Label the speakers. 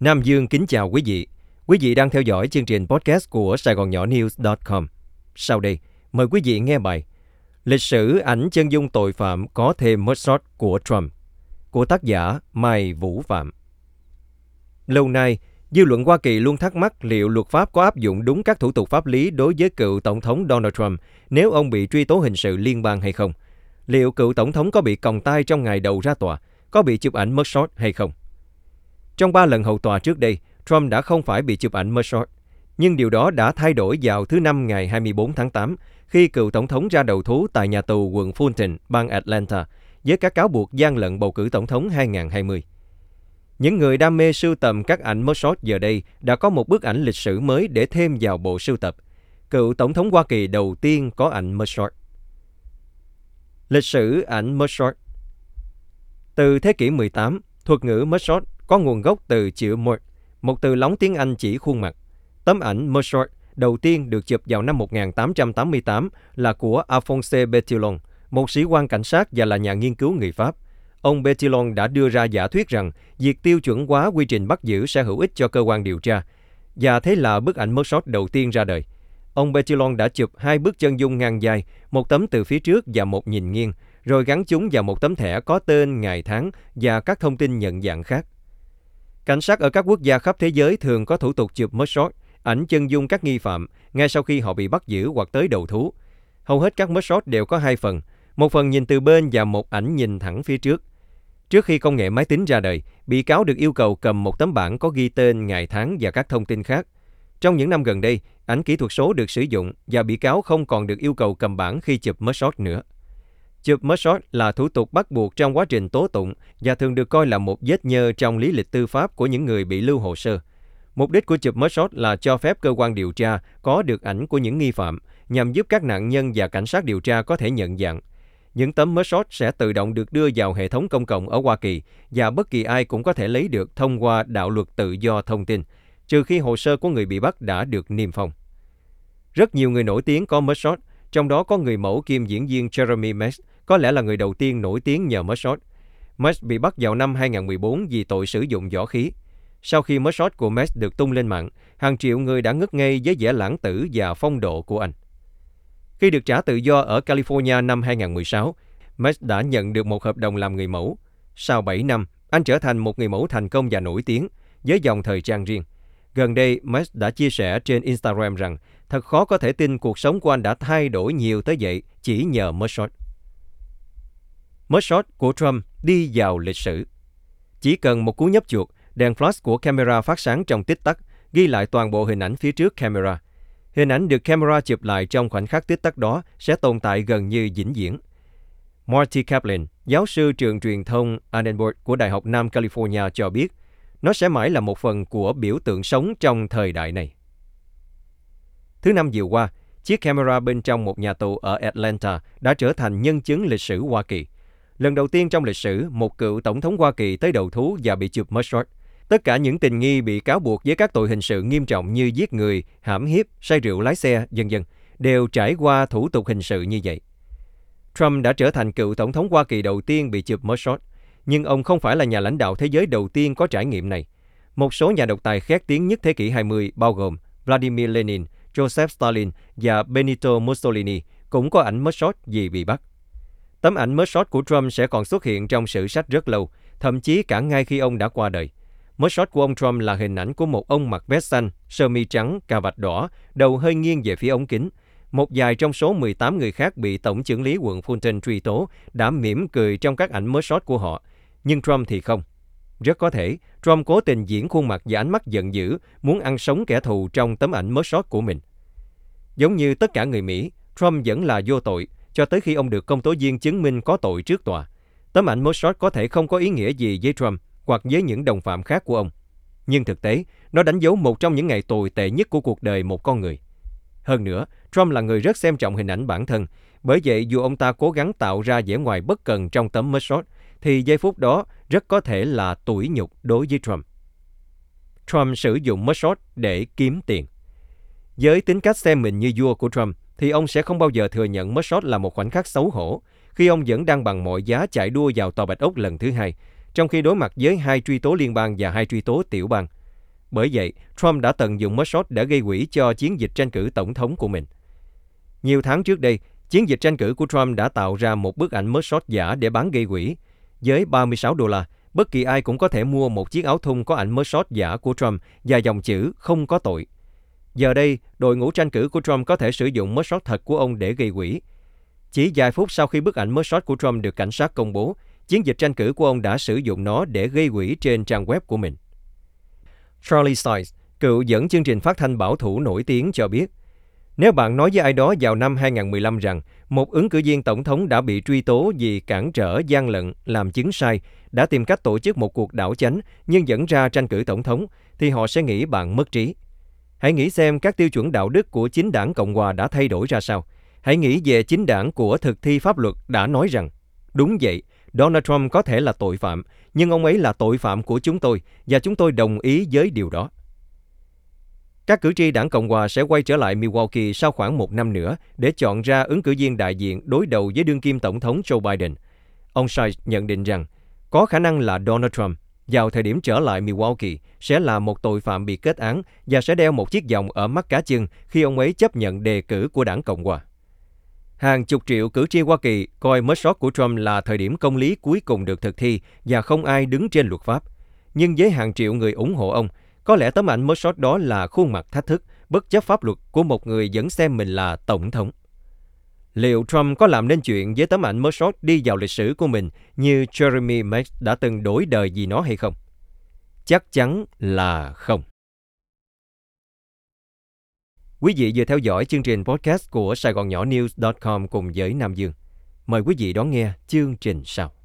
Speaker 1: Nam Dương kính chào quý vị. Quý vị đang theo dõi chương trình podcast của Sài Gòn Nhỏ News.com. Sau đây, mời quý vị nghe bài Lịch sử ảnh chân dung tội phạm có thêm mugshot của Trump của tác giả Mai Vũ Phạm. Lâu nay, dư luận Hoa Kỳ luôn thắc mắc liệu luật pháp có áp dụng đúng các thủ tục pháp lý đối với cựu Tổng thống Donald Trump nếu ông bị truy tố hình sự liên bang hay không. Liệu cựu Tổng thống có bị còng tay trong ngày đầu ra tòa, có bị chụp ảnh mugshot hay không? Trong ba lần hầu tòa trước đây, Trump đã không phải bị chụp ảnh mugshot. Nhưng điều đó đã thay đổi vào thứ Năm ngày 24 tháng 8 khi cựu tổng thống ra đầu thú tại nhà tù quận Fulton, bang Atlanta với các cáo buộc gian lận bầu cử tổng thống 2020. Những người đam mê sưu tầm các ảnh mugshot giờ đây đã có một bức ảnh lịch sử mới để thêm vào bộ sưu tập. Cựu tổng thống Hoa Kỳ đầu tiên có ảnh mugshot. Lịch sử ảnh mugshot Từ thế kỷ 18, thuật ngữ mugshot có nguồn gốc từ chữ mort, một từ lóng tiếng Anh chỉ khuôn mặt. Tấm ảnh mugshot đầu tiên được chụp vào năm 1888 là của Alphonse Bertillon, một sĩ quan cảnh sát và là nhà nghiên cứu người Pháp. Ông Bertillon đã đưa ra giả thuyết rằng việc tiêu chuẩn hóa quy trình bắt giữ sẽ hữu ích cho cơ quan điều tra. Và thế là bức ảnh mugshot đầu tiên ra đời. Ông Bertillon đã chụp hai bức chân dung ngang dài, một tấm từ phía trước và một nhìn nghiêng, rồi gắn chúng vào một tấm thẻ có tên, ngày tháng và các thông tin nhận dạng khác. Cảnh sát ở các quốc gia khắp thế giới thường có thủ tục chụp mugshot, ảnh chân dung các nghi phạm ngay sau khi họ bị bắt giữ hoặc tới đầu thú. Hầu hết các mugshot đều có hai phần, một phần nhìn từ bên và một ảnh nhìn thẳng phía trước. Trước khi công nghệ máy tính ra đời, bị cáo được yêu cầu cầm một tấm bảng có ghi tên, ngày tháng và các thông tin khác. Trong những năm gần đây, ảnh kỹ thuật số được sử dụng và bị cáo không còn được yêu cầu cầm bảng khi chụp mugshot nữa. Chụp mugshot là thủ tục bắt buộc trong quá trình tố tụng và thường được coi là một vết nhơ trong lý lịch tư pháp của những người bị lưu hồ sơ. Mục đích của chụp mugshot là cho phép cơ quan điều tra có được ảnh của những nghi phạm nhằm giúp các nạn nhân và cảnh sát điều tra có thể nhận dạng. Những tấm mugshot sẽ tự động được đưa vào hệ thống công cộng ở Hoa Kỳ và bất kỳ ai cũng có thể lấy được thông qua đạo luật tự do thông tin, trừ khi hồ sơ của người bị bắt đã được niêm phong. Rất nhiều người nổi tiếng có mugshot, trong đó có người mẫu kiêm diễn viên Jeremy Max, có lẽ là người đầu tiên nổi tiếng nhờ mugshot. Max bị bắt vào năm 2014 vì tội sử dụng võ khí. Sau khi mugshot của Max được tung lên mạng, hàng triệu người đã ngất ngây với vẻ lãng tử và phong độ của anh. Khi được trả tự do ở California năm 2016, Max đã nhận được một hợp đồng làm người mẫu. Sau 7 năm, anh trở thành một người mẫu thành công và nổi tiếng, với dòng thời trang riêng. Gần đây, Musk đã chia sẻ trên Instagram rằng thật khó có thể tin cuộc sống của anh đã thay đổi nhiều tới vậy chỉ nhờ mugshot. Mugshot của Trump đi vào lịch sử. Chỉ cần một cú nhấp chuột, đèn flash của camera phát sáng trong tích tắc, ghi lại toàn bộ hình ảnh phía trước camera. Hình ảnh được camera chụp lại trong khoảnh khắc tích tắc đó sẽ tồn tại gần như vĩnh viễn. Marty Kaplan, giáo sư trường truyền thông Annenberg của Đại học Nam California cho biết, nó sẽ mãi là một phần của biểu tượng sống trong thời đại này. Thứ năm vừa qua, chiếc camera bên trong một nhà tù ở Atlanta đã trở thành nhân chứng lịch sử Hoa Kỳ. Lần đầu tiên trong lịch sử, một cựu tổng thống Hoa Kỳ tới đầu thú và bị chụp mugshot. Tất cả những tình nghi bị cáo buộc với các tội hình sự nghiêm trọng như giết người, hãm hiếp, say rượu lái xe, vân vân đều trải qua thủ tục hình sự như vậy. Trump đã trở thành cựu tổng thống Hoa Kỳ đầu tiên bị chụp mugshot, nhưng ông không phải là nhà lãnh đạo thế giới đầu tiên có trải nghiệm này. Một số nhà độc tài khét tiếng nhất thế kỷ 20 bao gồm Vladimir Lenin, Joseph Stalin và Benito Mussolini cũng có ảnh mugshot vì bị bắt. Tấm ảnh mugshot của Trump sẽ còn xuất hiện trong sử sách rất lâu, thậm chí cả ngay khi ông đã qua đời. Mugshot của ông Trump là hình ảnh của một ông mặc vest xanh, sơ mi trắng, cà vạt đỏ, đầu hơi nghiêng về phía ống kính. Một vài trong số 18 người khác bị tổng trưởng lý quận Fulton truy tố đã mỉm cười trong các ảnh mugshot của họ, nhưng Trump thì không. Rất có thể, Trump cố tình diễn khuôn mặt và ánh mắt giận dữ, muốn ăn sống kẻ thù trong tấm ảnh mugshot của mình. Giống như tất cả người Mỹ, Trump vẫn là vô tội, cho tới khi ông được công tố viên chứng minh có tội trước tòa. Tấm ảnh mugshot có thể không có ý nghĩa gì với Trump hoặc với những đồng phạm khác của ông. Nhưng thực tế, nó đánh dấu một trong những ngày tồi tệ nhất của cuộc đời một con người. Hơn nữa, Trump là người rất xem trọng hình ảnh bản thân, bởi vậy dù ông ta cố gắng tạo ra vẻ ngoài bất cần trong tấm mugshot, thì giây phút đó rất có thể là tủi nhục đối với Trump. Trump sử dụng mugshot để kiếm tiền. Với tính cách xem mình như vua của Trump, thì ông sẽ không bao giờ thừa nhận mugshot là một khoảnh khắc xấu hổ khi ông vẫn đang bằng mọi giá chạy đua vào tòa Bạch Ốc lần thứ hai, trong khi đối mặt với hai truy tố liên bang và hai truy tố tiểu bang. Bởi vậy, Trump đã tận dụng mugshot để gây quỹ cho chiến dịch tranh cử tổng thống của mình. Nhiều tháng trước đây, chiến dịch tranh cử của Trump đã tạo ra một bức ảnh mugshot giả để bán gây quỹ. Với 36 đô la, bất kỳ ai cũng có thể mua một chiếc áo thun có ảnh mugshot giả của Trump và dòng chữ không có tội. Giờ đây, đội ngũ tranh cử của Trump có thể sử dụng mugshot thật của ông để gây quỹ. Chỉ vài phút sau khi bức ảnh mugshot của Trump được cảnh sát công bố, chiến dịch tranh cử của ông đã sử dụng nó để gây quỹ trên trang web của mình. Charlie Stiles, cựu dẫn chương trình phát thanh bảo thủ nổi tiếng cho biết, nếu bạn nói với ai đó vào năm 2015 rằng một ứng cử viên tổng thống đã bị truy tố vì cản trở, gian lận, làm chứng sai, đã tìm cách tổ chức một cuộc đảo chánh nhưng dẫn ra tranh cử tổng thống, thì họ sẽ nghĩ bạn mất trí. Hãy nghĩ xem các tiêu chuẩn đạo đức của chính đảng Cộng hòa đã thay đổi ra sao. Hãy nghĩ về chính đảng của thực thi pháp luật đã nói rằng, đúng vậy, Donald Trump có thể là tội phạm, nhưng ông ấy là tội phạm của chúng tôi và chúng tôi đồng ý với điều đó. Các cử tri đảng Cộng hòa sẽ quay trở lại Milwaukee sau khoảng một năm nữa để chọn ra ứng cử viên đại diện đối đầu với đương kim Tổng thống Joe Biden. Ông Shives nhận định rằng có khả năng là Donald Trump vào thời điểm trở lại Milwaukee sẽ là một tội phạm bị kết án và sẽ đeo một chiếc vòng ở mắt cá chân khi ông ấy chấp nhận đề cử của đảng Cộng hòa. Hàng chục triệu cử tri Hoa Kỳ coi mất sót của Trump là thời điểm công lý cuối cùng được thực thi và không ai đứng trên luật pháp. Nhưng với hàng triệu người ủng hộ ông, có lẽ tấm ảnh mới shot đó là khuôn mặt thách thức, bất chấp pháp luật của một người vẫn xem mình là tổng thống. Liệu Trump có làm nên chuyện với tấm ảnh mất shot đi vào lịch sử của mình như Jeremy Max đã từng đổi đời vì nó hay không? Chắc chắn là không. Quý vị vừa theo dõi chương trình podcast của Sài Gòn Nhỏ News.com cùng với Nam Dương. Mời quý vị đón nghe chương trình sau.